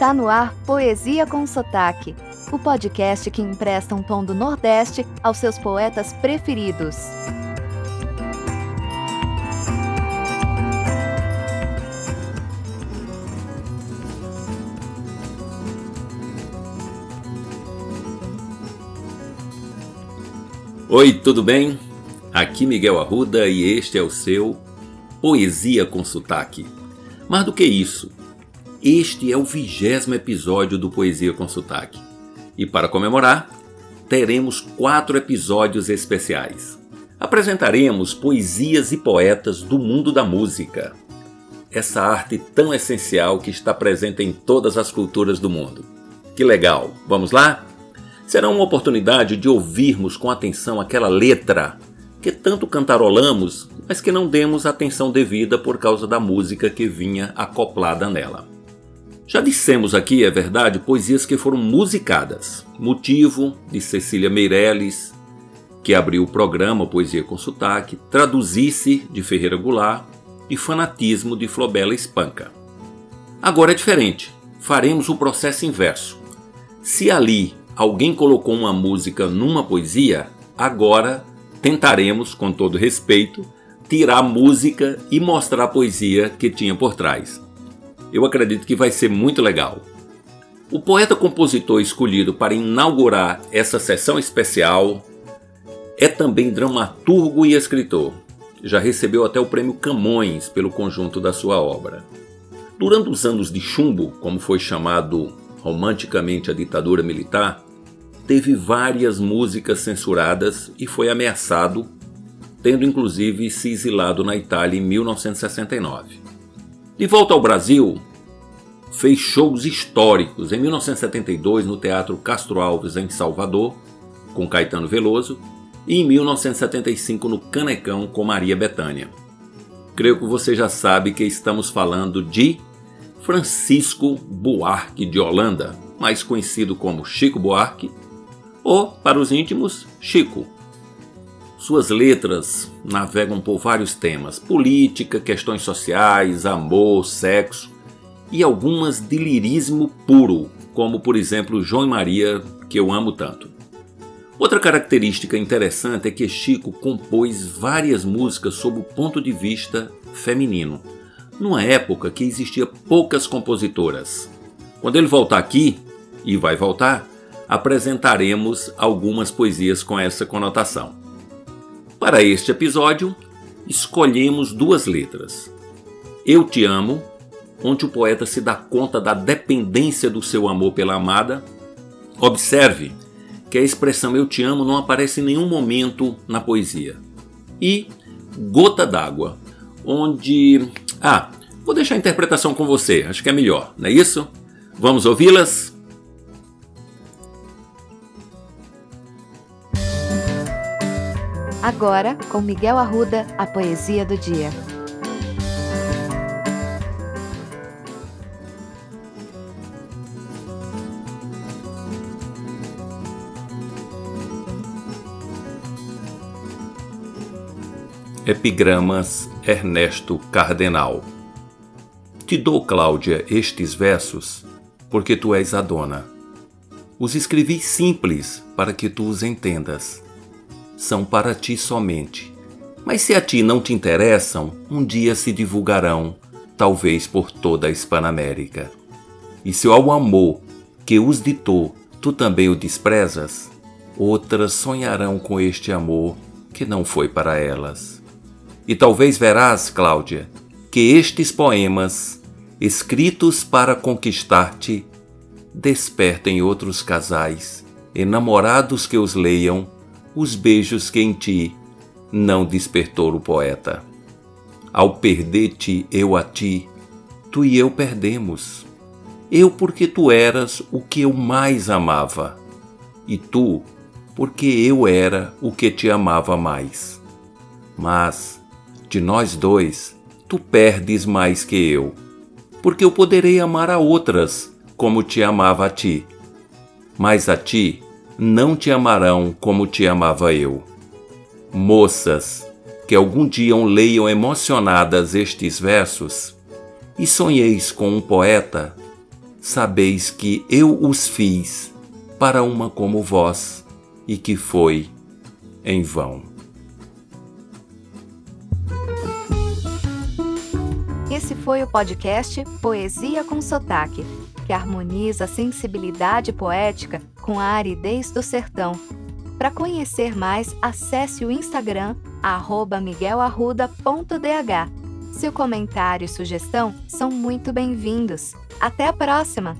Está no ar Poesia com Sotaque, o podcast que empresta um tom do Nordeste aos seus poetas preferidos. Oi, tudo bem? Aqui Miguel Arruda e este é o seu Poesia com Sotaque. Mais do que isso, este é o vigésimo episódio do Poesia com Sotaque. E para comemorar, teremos quatro episódios especiais. Apresentaremos poesias e poetas do mundo da música. Essa arte tão essencial que está presente em todas as culturas do mundo. Que legal! Vamos lá? Será uma oportunidade de ouvirmos com atenção aquela letra que tanto cantarolamos, mas que não demos atenção devida por causa da música que vinha acoplada nela. Já dissemos aqui, é verdade, poesias que foram musicadas. Motivo, de Cecília Meirelles, que abriu o programa Poesia com Sotaque, Traduzisse, de Ferreira Goulart e Fanatismo, de Flobela Espanca. Agora é diferente. Faremos o processo inverso. Se ali alguém colocou uma música numa poesia, agora tentaremos, com todo respeito, tirar a música e mostrar a poesia que tinha por trás. Eu acredito que vai ser muito legal. O poeta-compositor escolhido para inaugurar essa sessão especial é também dramaturgo e escritor. Já recebeu até o prêmio Camões pelo conjunto da sua obra. Durante os anos de chumbo, como foi chamado romanticamente a ditadura militar, teve várias músicas censuradas e foi ameaçado, tendo inclusive se exilado na Itália em 1969. De volta ao Brasil, fez shows históricos em 1972 no Teatro Castro Alves, em Salvador, com Caetano Veloso, e em 1975 no Canecão com Maria Bethânia. Creio que você já sabe que estamos falando de Francisco Buarque de Holanda, mais conhecido como Chico Buarque, ou, para os íntimos, Chico. Suas letras navegam por vários temas: política, questões sociais, amor, sexo e algumas de lirismo puro, como por exemplo João e Maria, que eu amo tanto. Outra característica interessante é que Chico compôs várias músicas sob o ponto de vista feminino, numa época que existia poucas compositoras. Quando ele voltar aqui, e vai voltar, apresentaremos algumas poesias com essa conotação. Para este episódio, escolhemos duas letras. Eu Te Amo, onde o poeta se dá conta da dependência do seu amor pela amada. Observe que a expressão Eu Te Amo não aparece em nenhum momento na poesia. E Gota d'Água, onde. Ah, vou deixar a interpretação com você, acho que é melhor, não é isso? Vamos ouvi-las? Agora, com Miguel Arruda, a poesia do dia. Epigramas Ernesto Cardenal Te dou, Cláudia, estes versos, porque tu és a dona. Os escrevi simples para que tu os entendas são para ti somente. Mas se a ti não te interessam, um dia se divulgarão, talvez por toda a Hispanamérica. E se ao amor que os ditou tu também o desprezas, outras sonharão com este amor que não foi para elas. E talvez verás, Cláudia, que estes poemas, escritos para conquistar-te, despertem outros casais, enamorados que os leiam os beijos que em ti não despertou o poeta. Ao perder-te eu a ti, tu e eu perdemos. Eu porque tu eras o que eu mais amava, e tu porque eu era o que te amava mais. Mas, de nós dois, tu perdes mais que eu, porque eu poderei amar a outras como te amava a ti. Mas a ti não te amarão como te amava eu. Moças, que algum dia leiam emocionadas estes versos, e sonheis com um poeta, sabeis que eu os fiz para uma como vós, e que foi em vão. Esse foi o podcast Poesia com Sotaque, que harmoniza a sensibilidade poética com a aridez do sertão. Para conhecer mais, acesse o Instagram miguelarruda.dh. Seu comentário e sugestão são muito bem-vindos. Até a próxima!